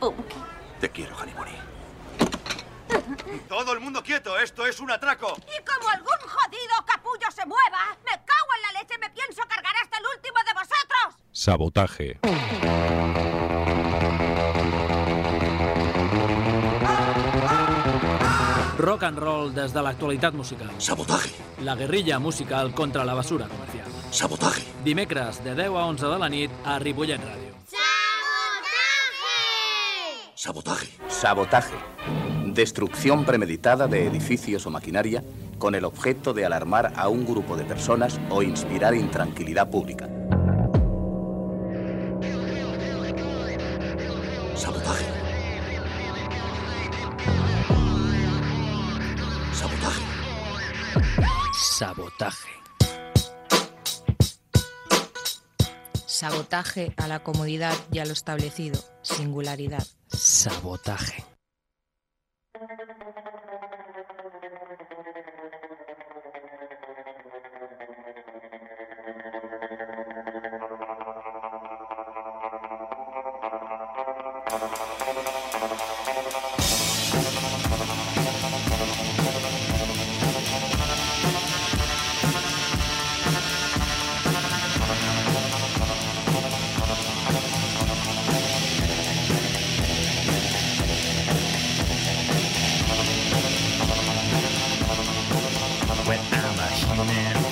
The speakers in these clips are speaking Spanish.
Punky. Te quiero, Hannibori. Todo el mundo quieto, esto es un atraco. Y como algún jodido capullo se mueva, me cago en la leche y me pienso cargar hasta el último de vosotros. Sabotaje. Rock and roll des de l'actualitat musical. Sabotaje. La guerrilla musical contra la basura comercial. Sabotaje. Dimecres, de 10 a 11 de la nit, a Ripollet Ràdio. Sabotaje. Sabotaje. Destrucción premeditada de edificios o maquinaria con el objeto de alarmar a un grupo de personas o inspirar intranquilidad pública. Sabotaje. Sabotaje. Sabotaje. Sabotaje a la comodidad y a lo establecido. Singularidad. Sabotaje.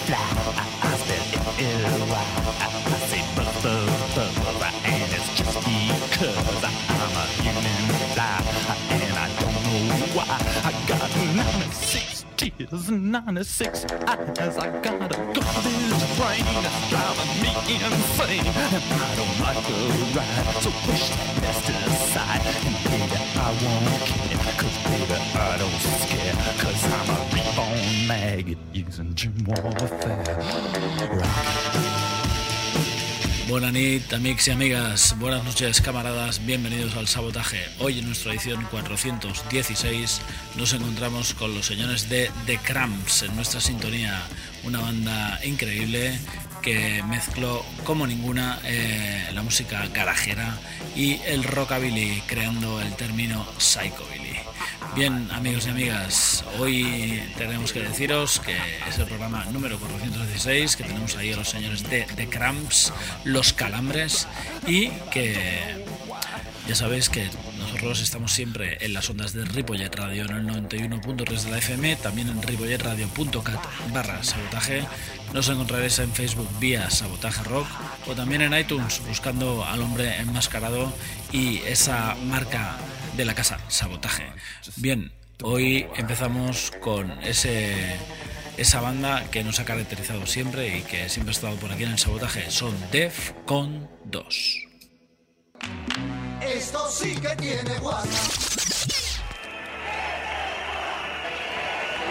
I, I spell L-Y. I, I say buzz, buzz, buzz, and it's just because I'm a human fly, and I don't know why. I got 96 tears, 96 eyes. I got a garbage brain that's driving me insane, and I don't like the ride. So push that mess aside, and baby, I won't care, cause baby, I don't scare, cause I'm a maggot using. Buenas nit, amics y amigas. Buenas noches, camaradas. Bienvenidos al Sabotaje. Hoy en nuestra edición 416 nos encontramos con los señores de The Cramps en nuestra sintonía. Una banda increíble que mezcló como ninguna eh, la música garajera y el rockabilly, creando el término psychobilly. Bien, amigos y amigas, hoy tenemos que deciros que es el programa número 416, que tenemos ahí a los señores de The Cramps, Los Calambres, y que ya sabéis que nosotros estamos siempre en las ondas de Ripollet Radio en el 91.3 de la FM, también en ripolletradio.cat barra sabotaje. Nos encontraréis en Facebook vía Sabotaje Rock o también en iTunes buscando al hombre enmascarado y esa marca de la casa, Sabotaje. Bien, hoy empezamos con ese esa banda que nos ha caracterizado siempre y que siempre ha estado por aquí en el sabotaje. Son Def con 2. Esto sí que tiene guasa. No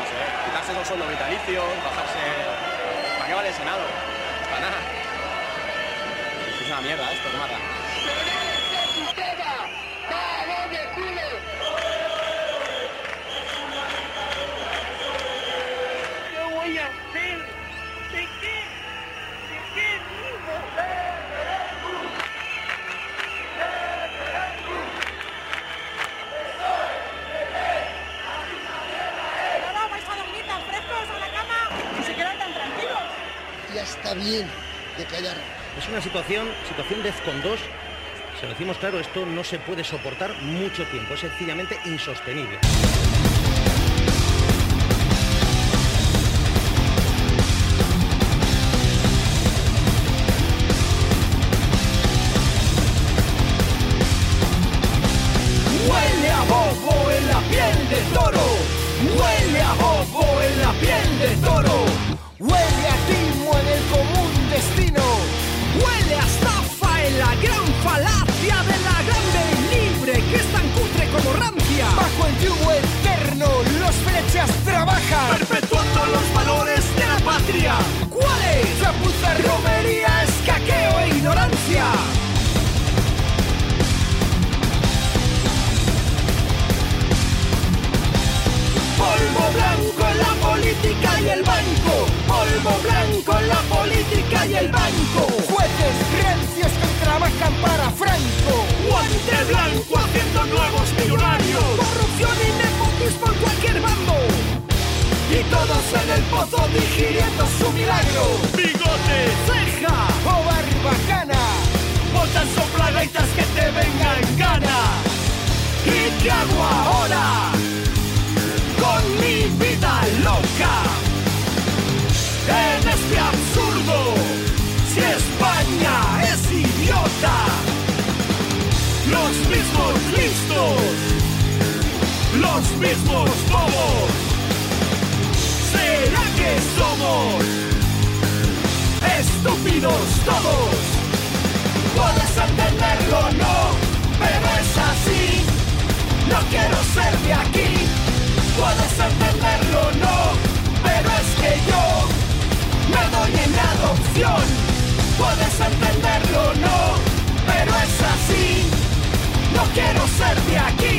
sé, quitarse los sueldos vitalicios, bajarse. ¿Para qué vale el Senado? Para nada. Es una mierda esto, que mata. Está bien de callar. Es una situación, situación de con 2. Se lo decimos claro, esto no se puede soportar mucho tiempo, es sencillamente insostenible. Huele a bobo en la piel de toro. Los valores de la patria. ¿Cuáles? Chapuza, romería, escaqueo e ignorancia. Polvo blanco en la política y el banco. Polvo blanco en la política pelo, bigote, ceja o barbacana. Botan soplagaitas que te vengan gana. ¿Y qué hago ahora? Con mi vida loca. En este absurdo, si España es idiota. Los mismos listos, los mismos bobos. ¿Será que somos estúpidos todos? Puedes entenderlo, no, pero es así. No quiero ser de aquí. Puedes entenderlo, no, pero es que yo me doy en adopción. Puedes entenderlo, no, pero es así. No quiero ser de aquí.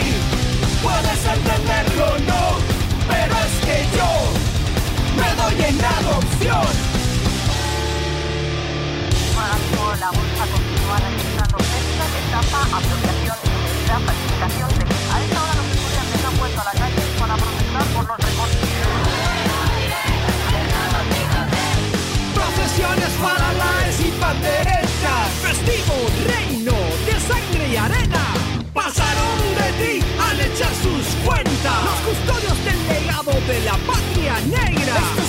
Puedes entenderlo, no, en adopción. la bolsa continúa registrando pesca, estafa, apropiación indebida, falsificación de... A esta hora los estudiantes han vuelto a la calle para protestar por los recortes. Procesiones para laes y panderetas, festivo reino de sangre y arena. Pasaron de ti al echar sus cuentas. Los custodios del legado de la patria negra.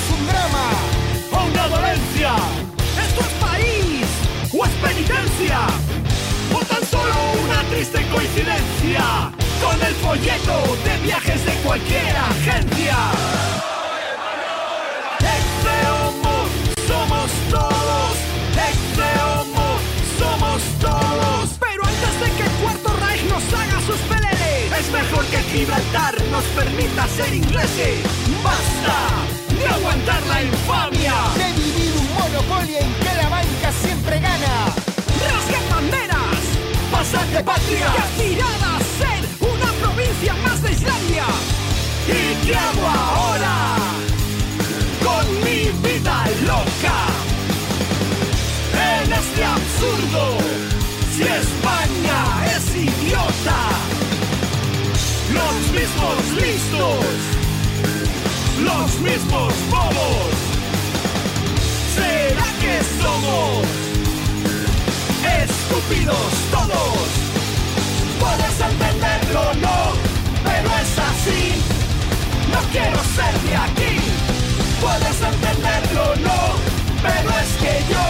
Triste coincidencia con el folleto de viajes de cualquier agencia. Exeomo, somos todos. Exeomo, somos todos. Pero antes de que el Cuarto Reich nos haga sus peleles, es mejor que Gibraltar nos permita ser ingleses. ¡Basta! de aguantar la infamia. De vivir un monopolio en que la banca siempre gana. ¡Rasgan banderas! ¡Pasad de patria! ¡Y aspirad a ser una provincia más de Islandia! ¿Y qué hago ahora? Con mi vida loca. En este absurdo, si España es idiota, los mismos listos los mismos bobos. ¿Será que somos estúpidos todos? Puedes entenderlo, no, pero es así. No quiero ser de aquí. Puedes entenderlo, no, pero es que yo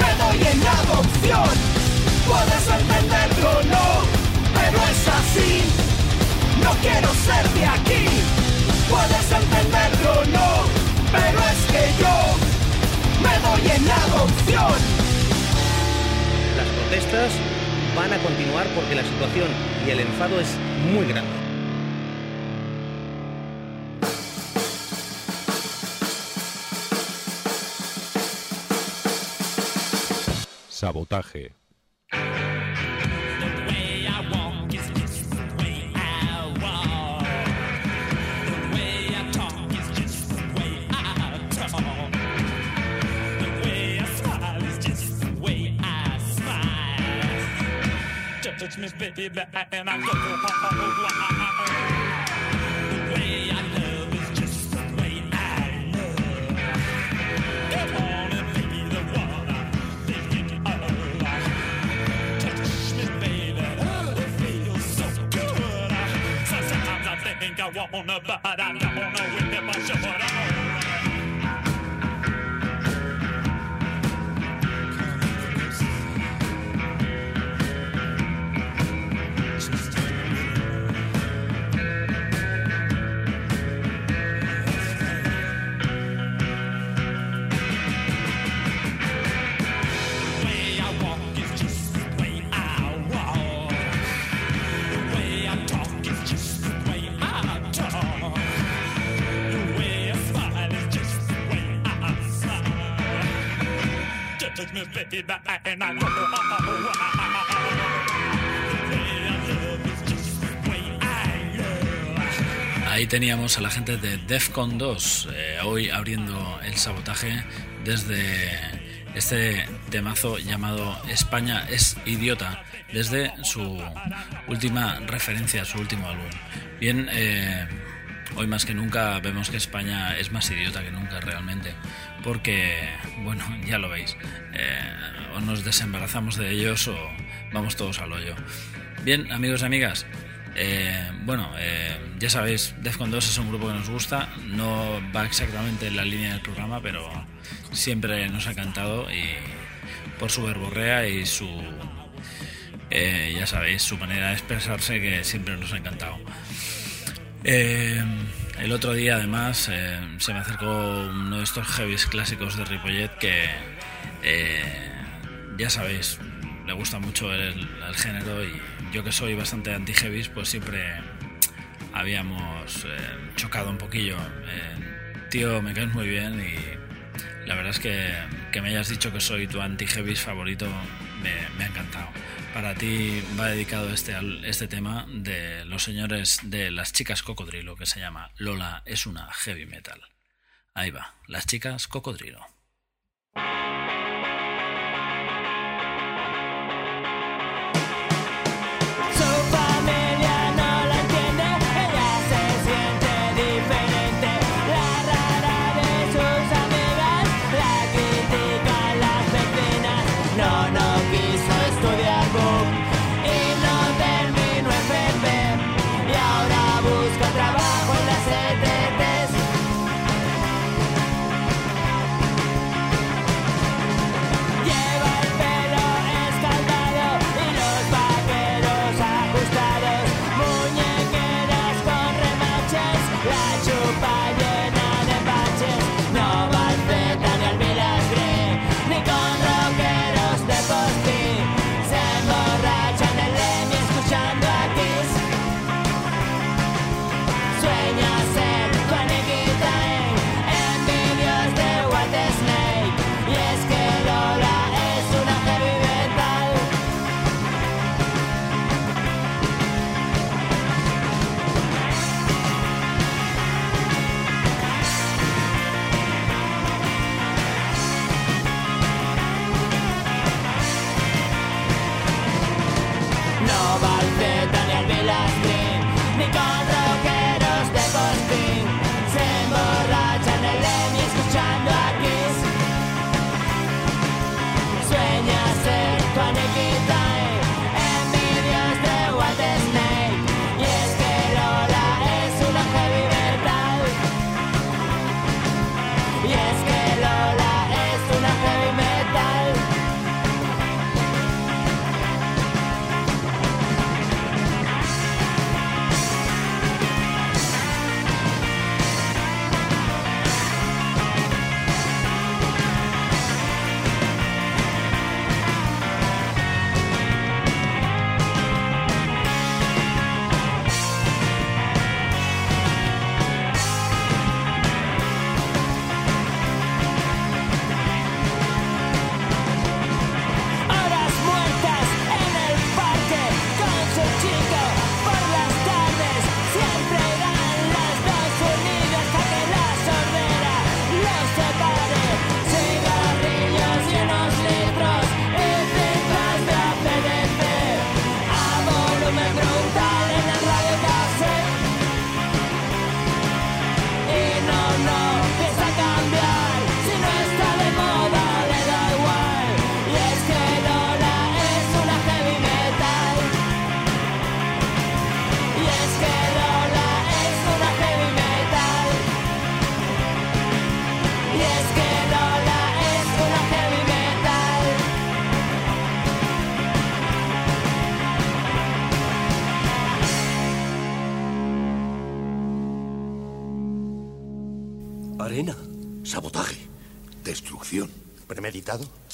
me doy en adopción. Puedes entenderlo, no, pero es así. No quiero ser de aquí. Puedes entenderlo, no, pero es que yo me doy en adopción. Van a continuar porque la situación y el enfado es muy grande. Sabotaje. Touch me, baby, and I go The way I love is just the way I love. Come on be the one I'm thinking of. Touch me, baby, oh, it feels so good. Sometimes I think I wanna, but I don't know if I. Ahí teníamos a la gente de Defcon 2, eh, hoy abriendo el sabotaje desde este temazo llamado España es idiota, desde su última referencia, su último álbum. Bien, eh, hoy más que nunca vemos que España es más idiota que nunca realmente, porque, bueno, ya lo veis, eh, o nos desembarazamos de ellos o vamos todos al hoyo. Bien, amigos y amigas, eh, bueno, eh, ya sabéis, Defcon 2 es un grupo que nos gusta, no va exactamente en la línea del programa, pero siempre nos ha encantado y por su verborrea y su, eh, ya sabéis, su manera de expresarse que siempre nos ha encantado. El otro día, además, eh, se me acercó uno de estos heavies clásicos de Ripollet que, eh, ya sabéis, le gusta mucho el, género y yo que soy bastante anti-heavies, pues siempre habíamos eh, chocado un poquillo. Tío, me caes muy bien y la verdad es que, que me hayas dicho que soy tu anti-heavies favorito me, me ha encantado. Para ti va dedicado este, este tema de los señores de las chicas cocodrilo que se llama Lola es una heavy metal. Ahí va, las chicas cocodrilo.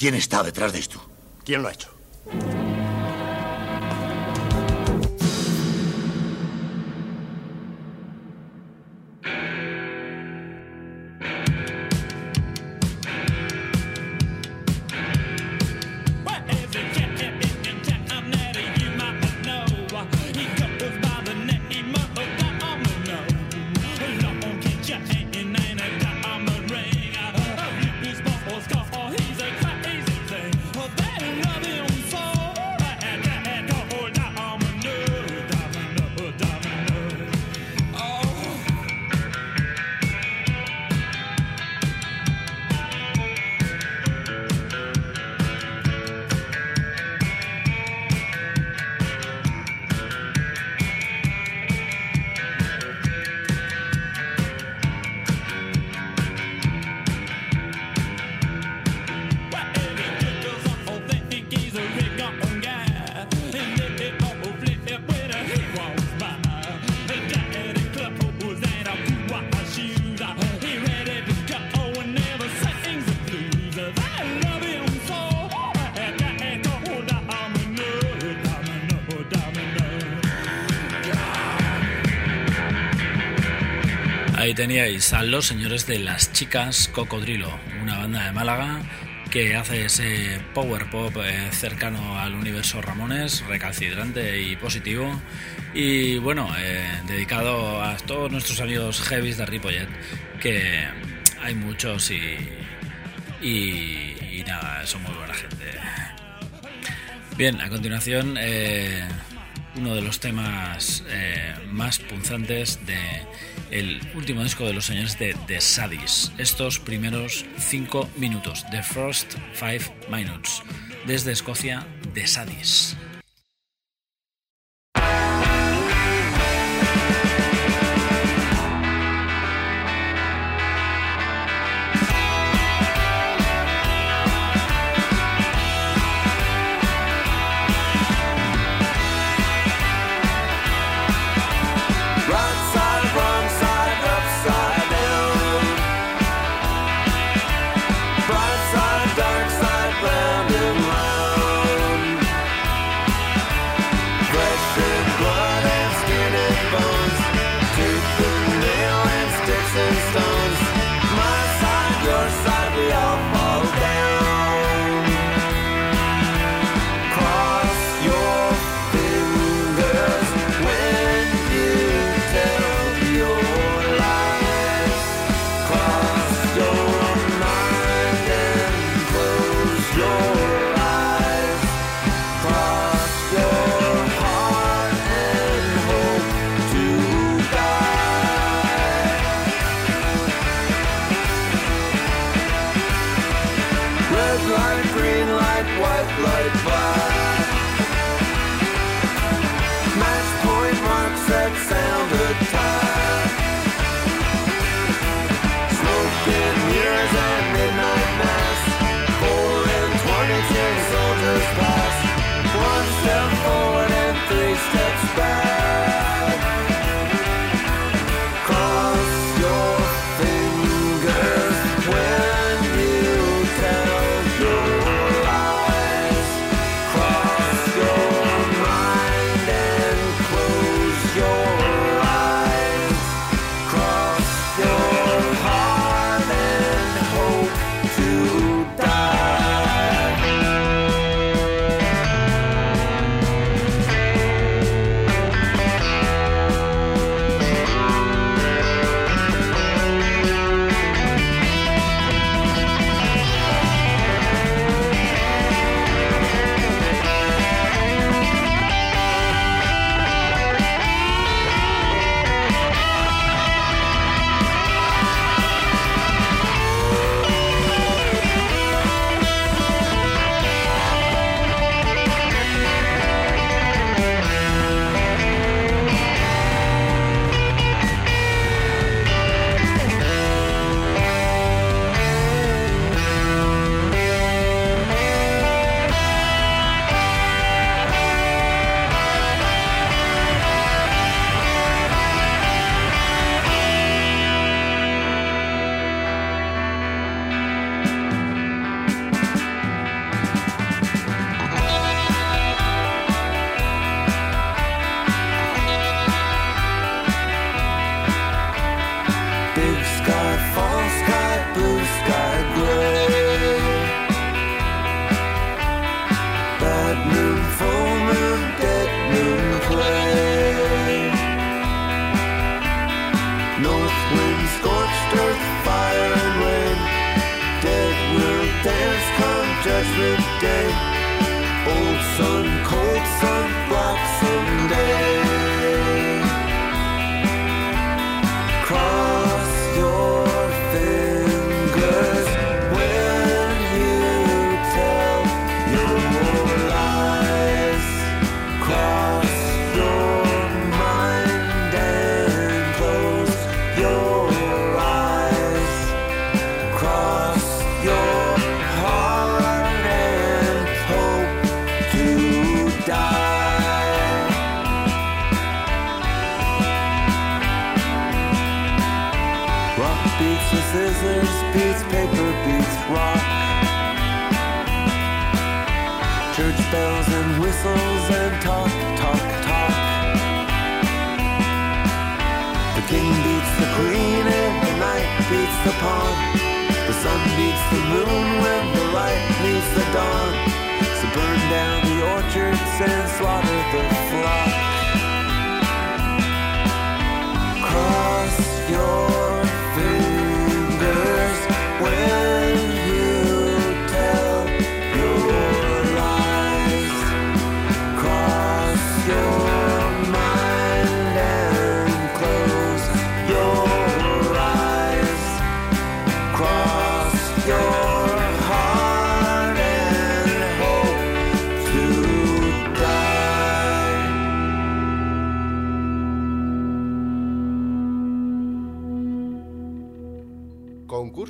¿Quién está detrás de esto? ¿Quién lo ha hecho? ahí teníais a los señores de las chicas Cocodrilo, una banda de Málaga que hace ese power pop eh, cercano al universo Ramones, recalcitrante y positivo, y bueno, eh, dedicado a todos nuestros amigos heavies de Ripollet, que hay muchos y, y, nada, son muy buena gente. Bien, a continuación, eh, uno de los temas más punzantes de el último disco de los señores de The Sadis. Estos primeros 5 minutos, The First 5 Minutes, desde Escocia, The Sadis.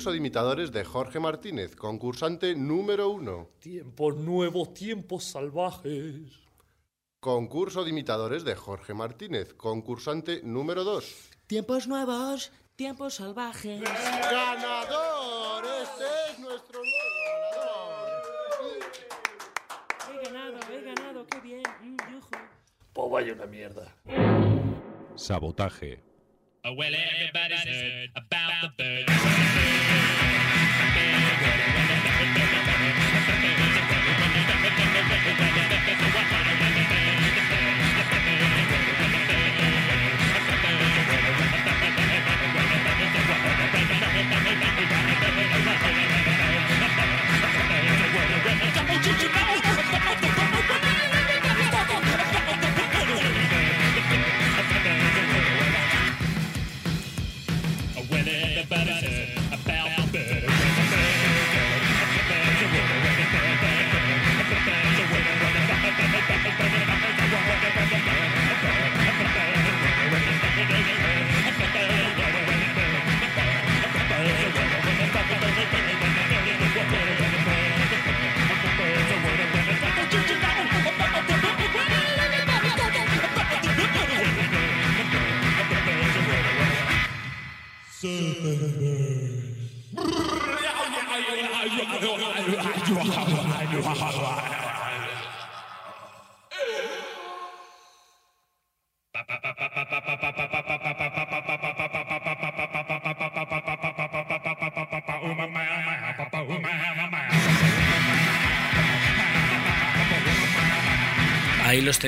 Concurso de imitadores de Jorge Martínez, concursante número uno. Tiempos nuevos, tiempos salvajes. Concurso de imitadores de Jorge Martínez, concursante número dos. Tiempos nuevos, tiempos salvajes. ¡Ganador! Este es nuestro nuevo He ganado, he ganado, qué bien. Mm, yujú. Pues vaya una mierda. Sabotaje. Oh, well,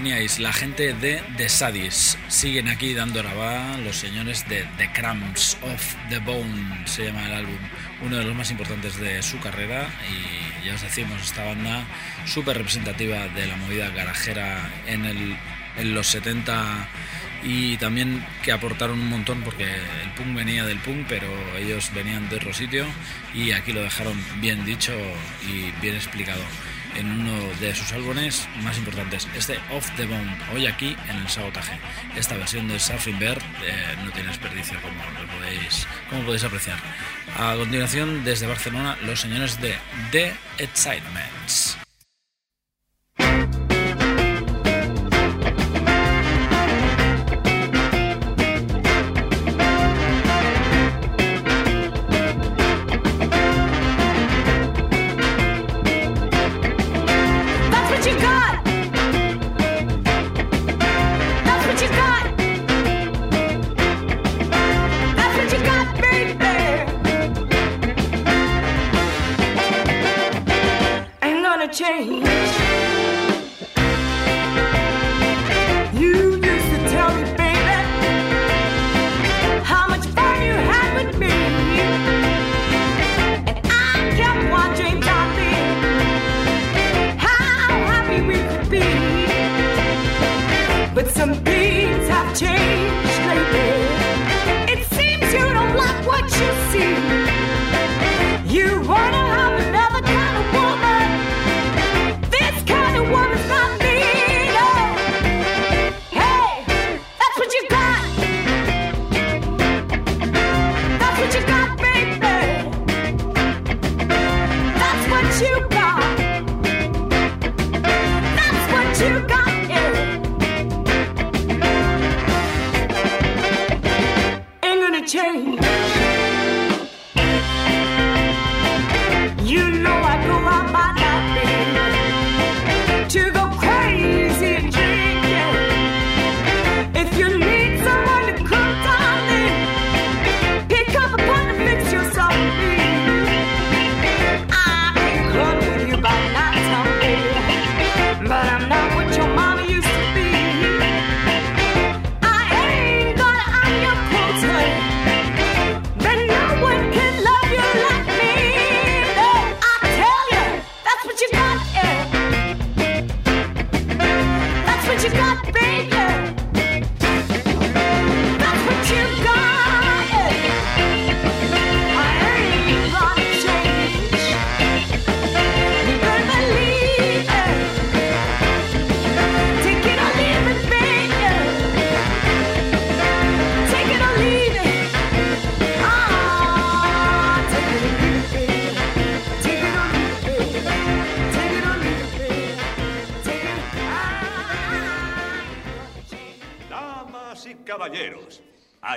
la gente de The Sadis. Siguen aquí dando grabada los señores de The Cramps of the Bone, se llama el álbum, uno de los más importantes de su carrera. Y ya os decimos, esta banda súper representativa de la movida garajera en, el, en los 70 y también que aportaron un montón porque el punk venía del punk, pero ellos venían de otro sitio y aquí lo dejaron bien dicho y bien explicado en uno de sus álbumes más importantes, este Off the Bone, hoy aquí en el sabotaje. Esta versión de Surfing Bird eh, no tiene desperdicio, como, lo podéis, como podéis apreciar. A continuación, desde Barcelona, los señores de The Excitements.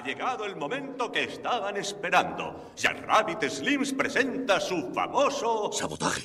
Llegado el momento que estaban esperando. Jack Rabbit Slims presenta su famoso... Sabotaje.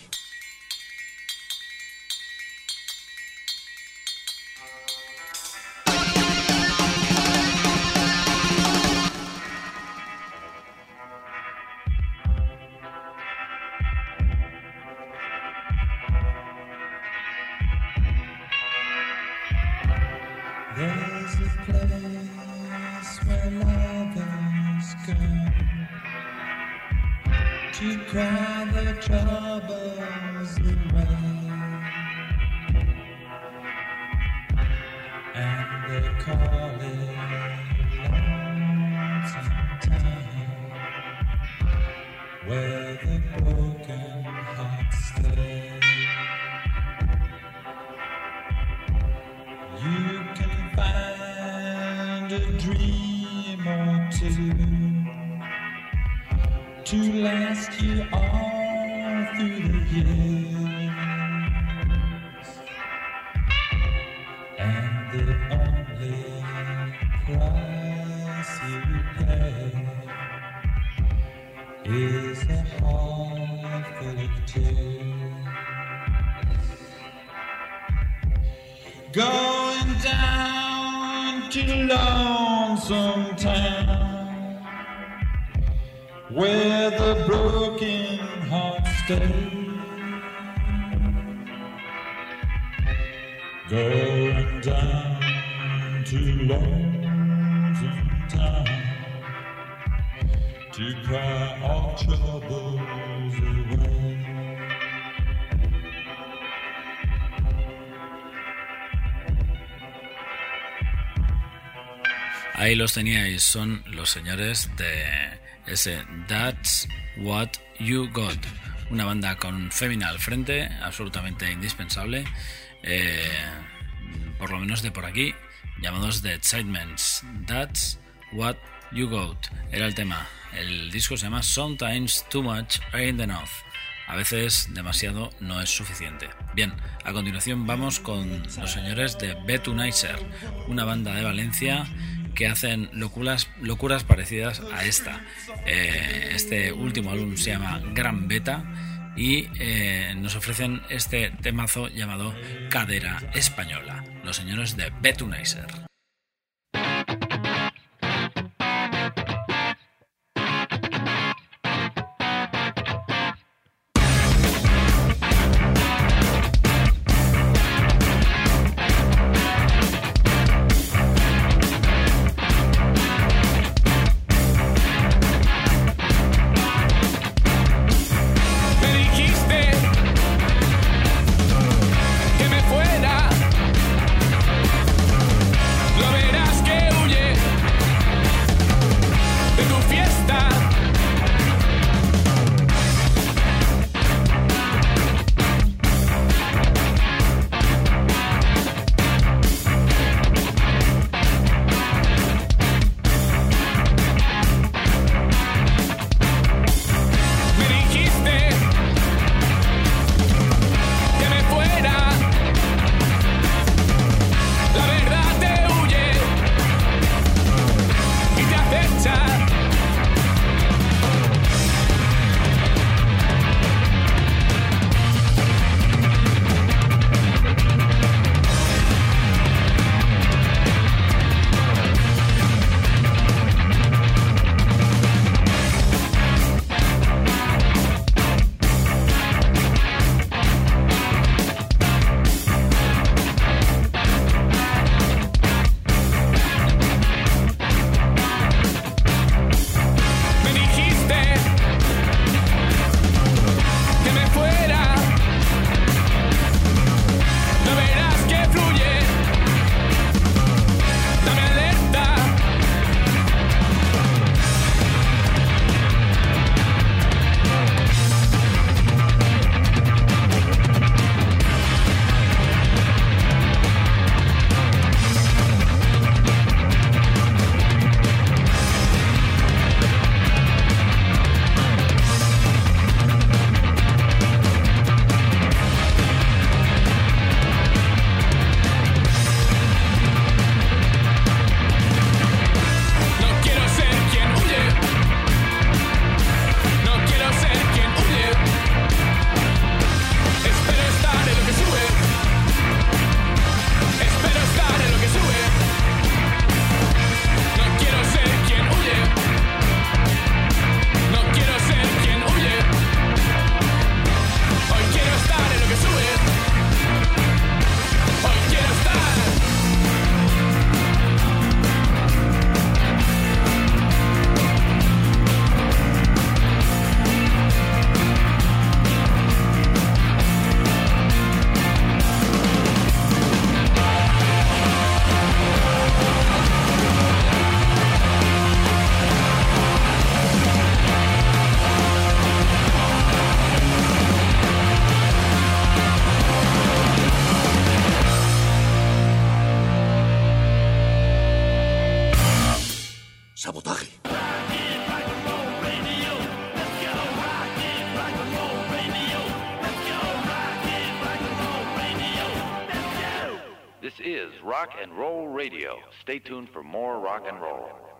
To last you all through the years, and the only price you pay is a heart full of tears. Going down to Lonesome Town, where the broken hearts stay. Going down to Lonesome Town to cry all troubles away. Ahí los teníais, son los señores de ese That's What You Got, una banda con Femina al frente, absolutamente indispensable, eh, por lo menos de por aquí, llamados The Excitements. That's What You Got era el tema. El disco se llama Sometimes Too Much Ain't Enough. A veces demasiado no es suficiente. Bien, a continuación vamos con los señores de Betunizer, una banda de Valencia que hacen locuras, locuras parecidas a esta. Eh, este último álbum se llama Gran Beta y eh, nos ofrecen este temazo llamado Cadera Española, los señores de Betunizer. Sabotaje. This is Rock and Roll Radio. Stay tuned for more rock and roll.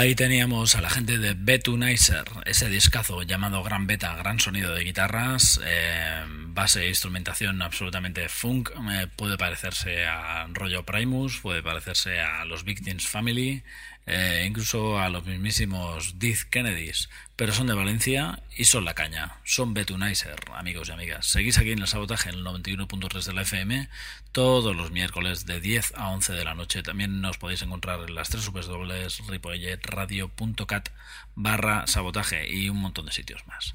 Ahí teníamos a la gente de Betunizer, ese discazo llamado Gran Beta, gran sonido de guitarras, eh, base e instrumentación absolutamente funk, eh, puede parecerse a rollo Primus, puede parecerse a los Victims Family, eh, incluso a los mismísimos Death Kennedys, pero son de Valencia y son la caña, son Betunizer, amigos y amigas. Seguís aquí en el sabotaje en el 91.3 de la FM todos los miércoles de 10 a 11 de la noche. También nos podéis encontrar en las tres www.ripolletradio.cat barra sabotaje y un montón de sitios más.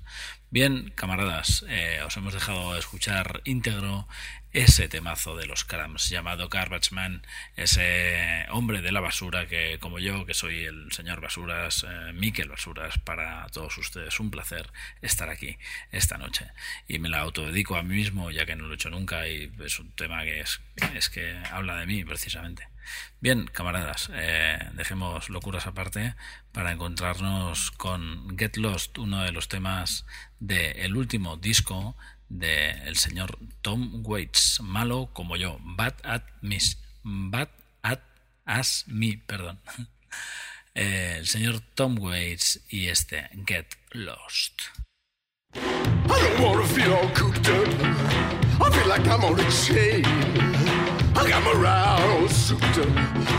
Bien, camaradas, eh, os hemos dejado escuchar íntegro ese temazo de los Cramps llamado Garbage Man, ese hombre de la basura que, como yo, que soy el señor Basuras, eh, Miquel Basuras, para todos ustedes, un placer estar aquí esta noche. Y me la autodedico a mí mismo, ya que no lo he hecho nunca y es un tema que es, es que habla de mí precisamente. Bien, camaradas, eh, dejemos locuras aparte para encontrarnos con Get Lost, uno de los temas del último disco del señor Tom Waits, malo como yo, Bad at Miss, Bad at As Me, perdón. Eh, el señor Tom Waits y este Get Lost. Ride all souped.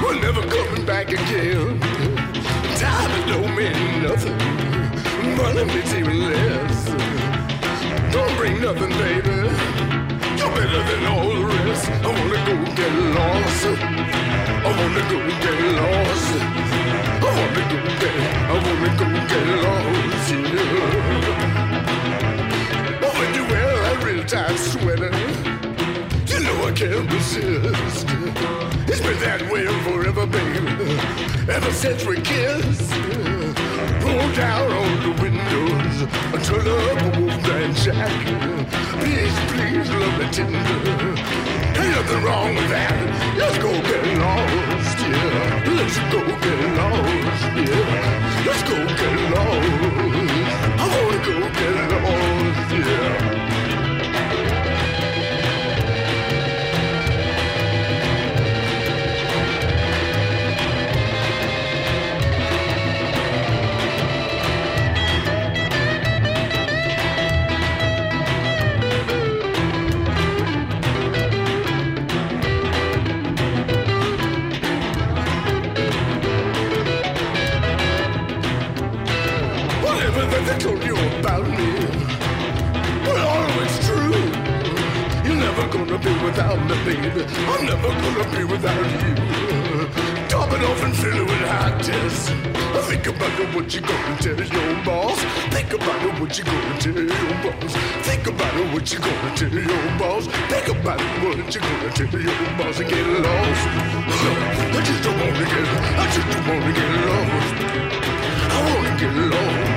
We're never coming back again. Time don't mean nothing. Money means even less. Don't bring nothing, baby. You're better than all the rest. I wanna go get lost. I wanna go get lost. I wanna go get, I wanna go get lost, yeah. But when you wear that real tight sweater, I can't resist. It's been that way forever, baby. Ever since we kissed. Pull down all the windows, turn up a Wolfman Jack. Please, please, love me tender. Ain't nothing wrong with that. Let's go get lost, yeah. Let's go get lost, yeah. Let's go get lost. I wanna go get lost, yeah. You about me, well, true. You're never gonna be without me, baby. I'm never gonna be without you. Top it off and fill it with tests. Think about it, what you gonna tell your boss. Think about it, what you gonna tell your boss. Think about it, what you gonna tell your boss. Think about it, what you gonna tell your boss and get lost. I just don't wanna get, I just don't wanna get lost. I wanna get lost.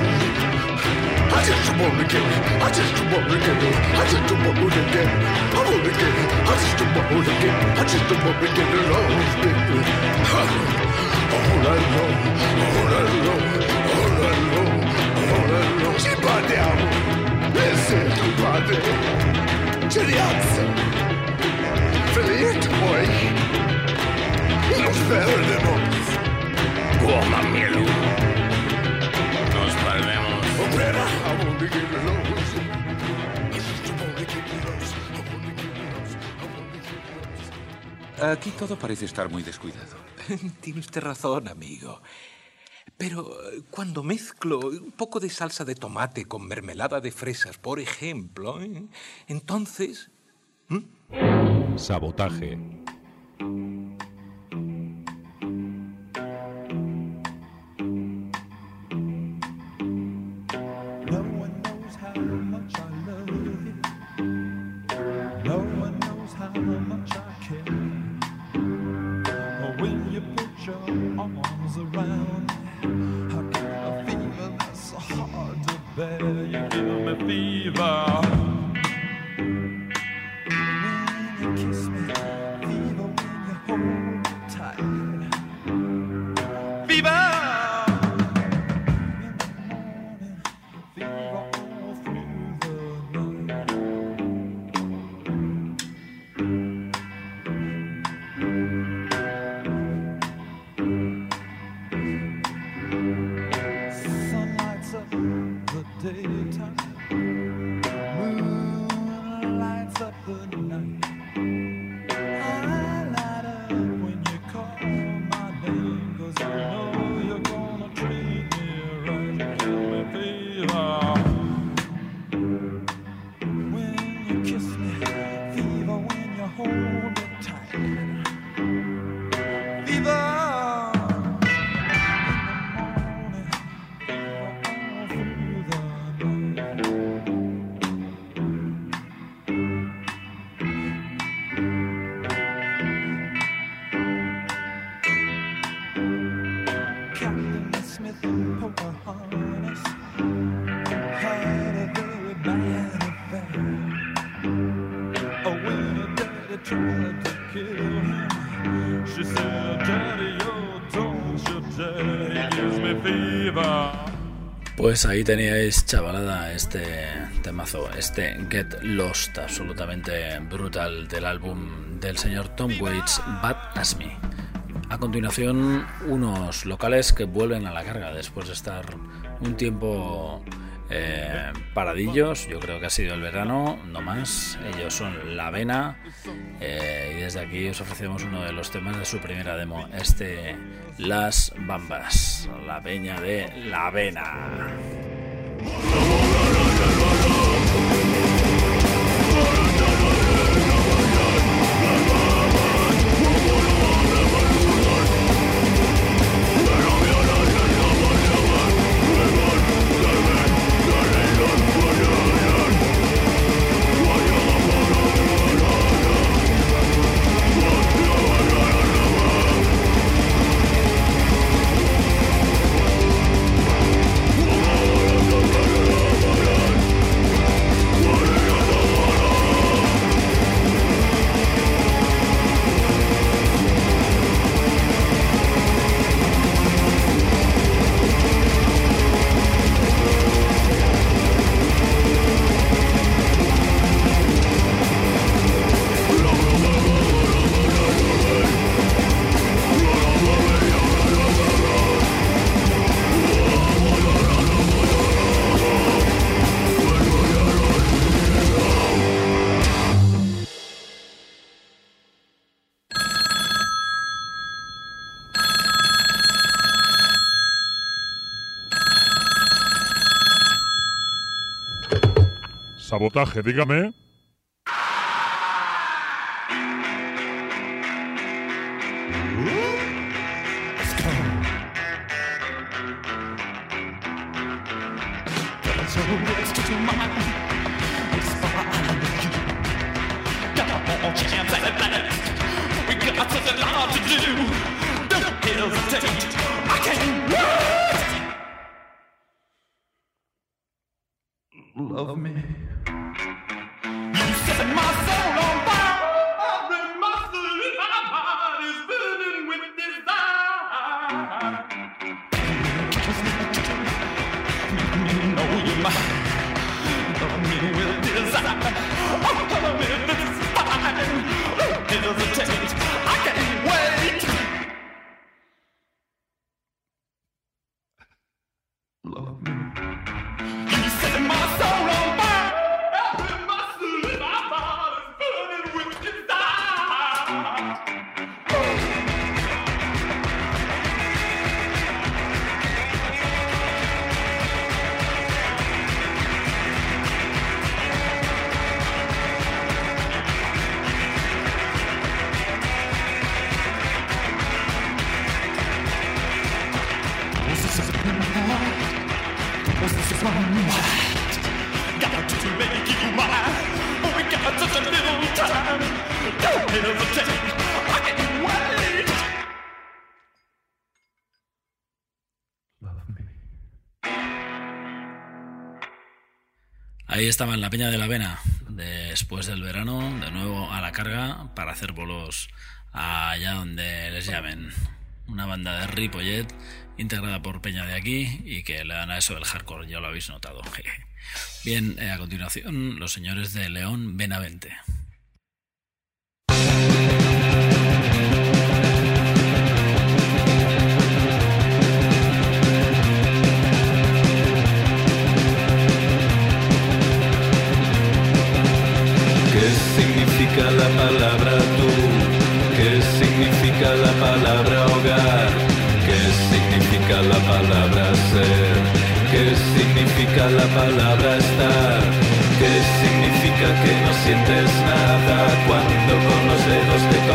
I just wanna get, I just wanna get, I just wanna get, I wanna get, I just wanna get, I just wanna get lost, baby. All night long, all night long, all night long, all night long. Ci parliamo, listen to party, ci rialza, felice poi, nos perdemos, como a miel. Nos Aquí todo parece estar muy descuidado. Tiene usted razón, amigo. Pero eh, cuando mezclo un poco de salsa de tomate con mermelada de fresas, por ejemplo, ¿eh? entonces... Sabotaje. Your arms around I get a fever that's so hard to bear. Pues ahí teníais, chavalada, este temazo, este Get Lost, absolutamente brutal del álbum del señor Tom Waits, Bad As Me. A continuación, unos locales que vuelven a la carga después de estar un tiempo eh, paradillos. Yo creo que ha sido el verano, no más. Ellos son La Avena. eh, y desde aquí os ofrecemos uno de los temas de su primera demo, este Las Bambas, la peña de La Avena. Sabotaje, dígame. Ahí estaba en la Peña de la Avena, después del verano, de nuevo a la carga para hacer bolos allá donde les llamen. Una banda de Ripollet integrada por Peña de aquí y que le dan a eso del hardcore, ya lo habéis notado. Bien, eh, a continuación, los señores de León Benavente.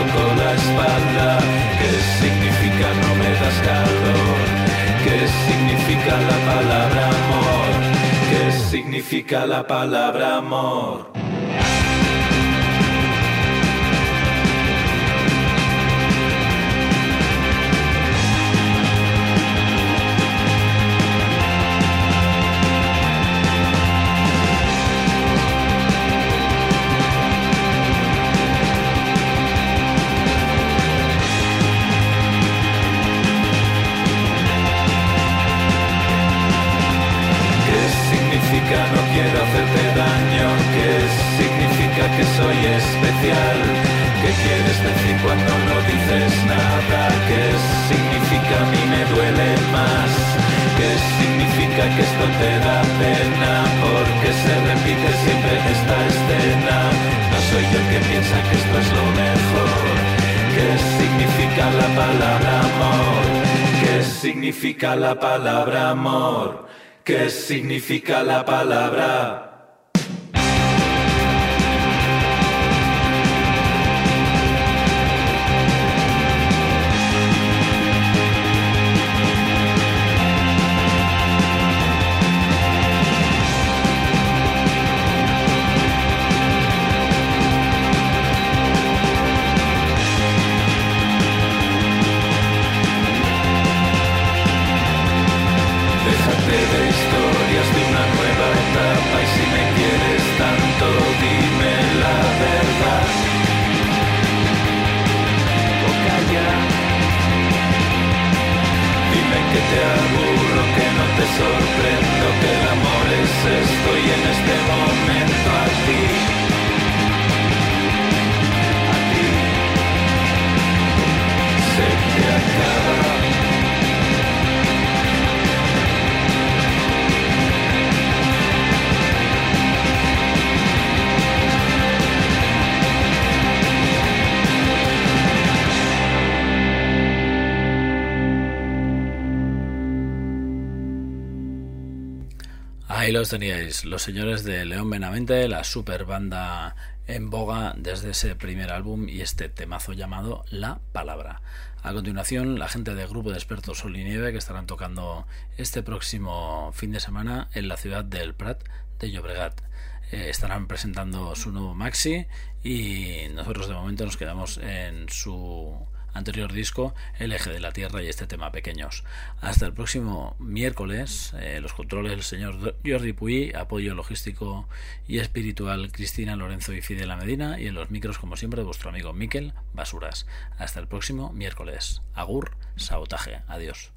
Toco la espalda? ¿Qué significa no me das calor? ¿Qué significa la palabra amor? ¿Qué significa la palabra amor? ¿Qué quieres decir cuando no dices nada? ¿Qué significa a mí me duele más? ¿Qué significa que esto te da pena? Porque se repite siempre esta escena. No soy yo el que piensa que esto es lo mejor. ¿Qué significa la palabra amor? ¿Qué significa la palabra amor? ¿Qué significa la palabra Ahí los teníais, los señores de León Benavente, la super banda en boga desde ese primer álbum y este temazo llamado La Palabra. A continuación, la gente del grupo de expertos Sol y Nieve que estarán tocando este próximo fin de semana en la ciudad del Prat de Llobregat. Eh, estarán presentando su nuevo maxi y nosotros de momento nos quedamos en su anterior disco, El eje de la Tierra y este tema pequeños. Hasta el próximo miércoles, eh, los controles el señor Jordi Puy, apoyo logístico y espiritual Cristina Lorenzo y Fidela Medina y en los micros como siempre vuestro amigo Miquel Basuras. Hasta el próximo miércoles. Agur, sabotaje. Adiós.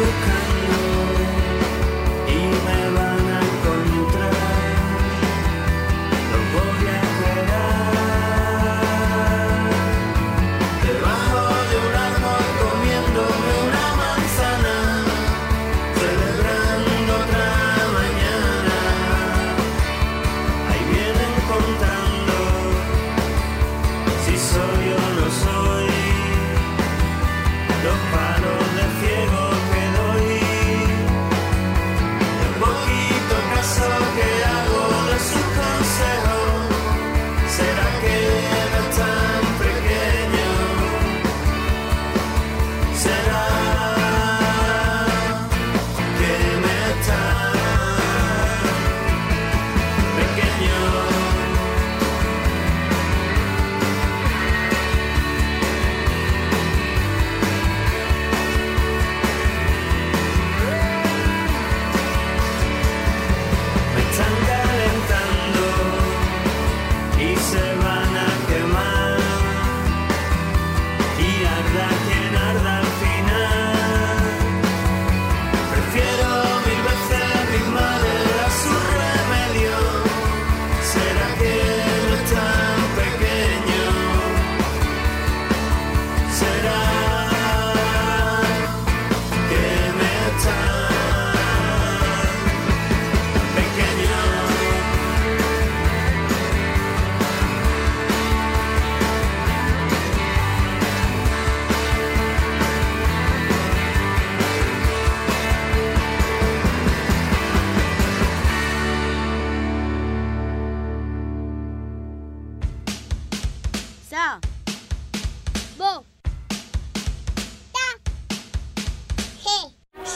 boca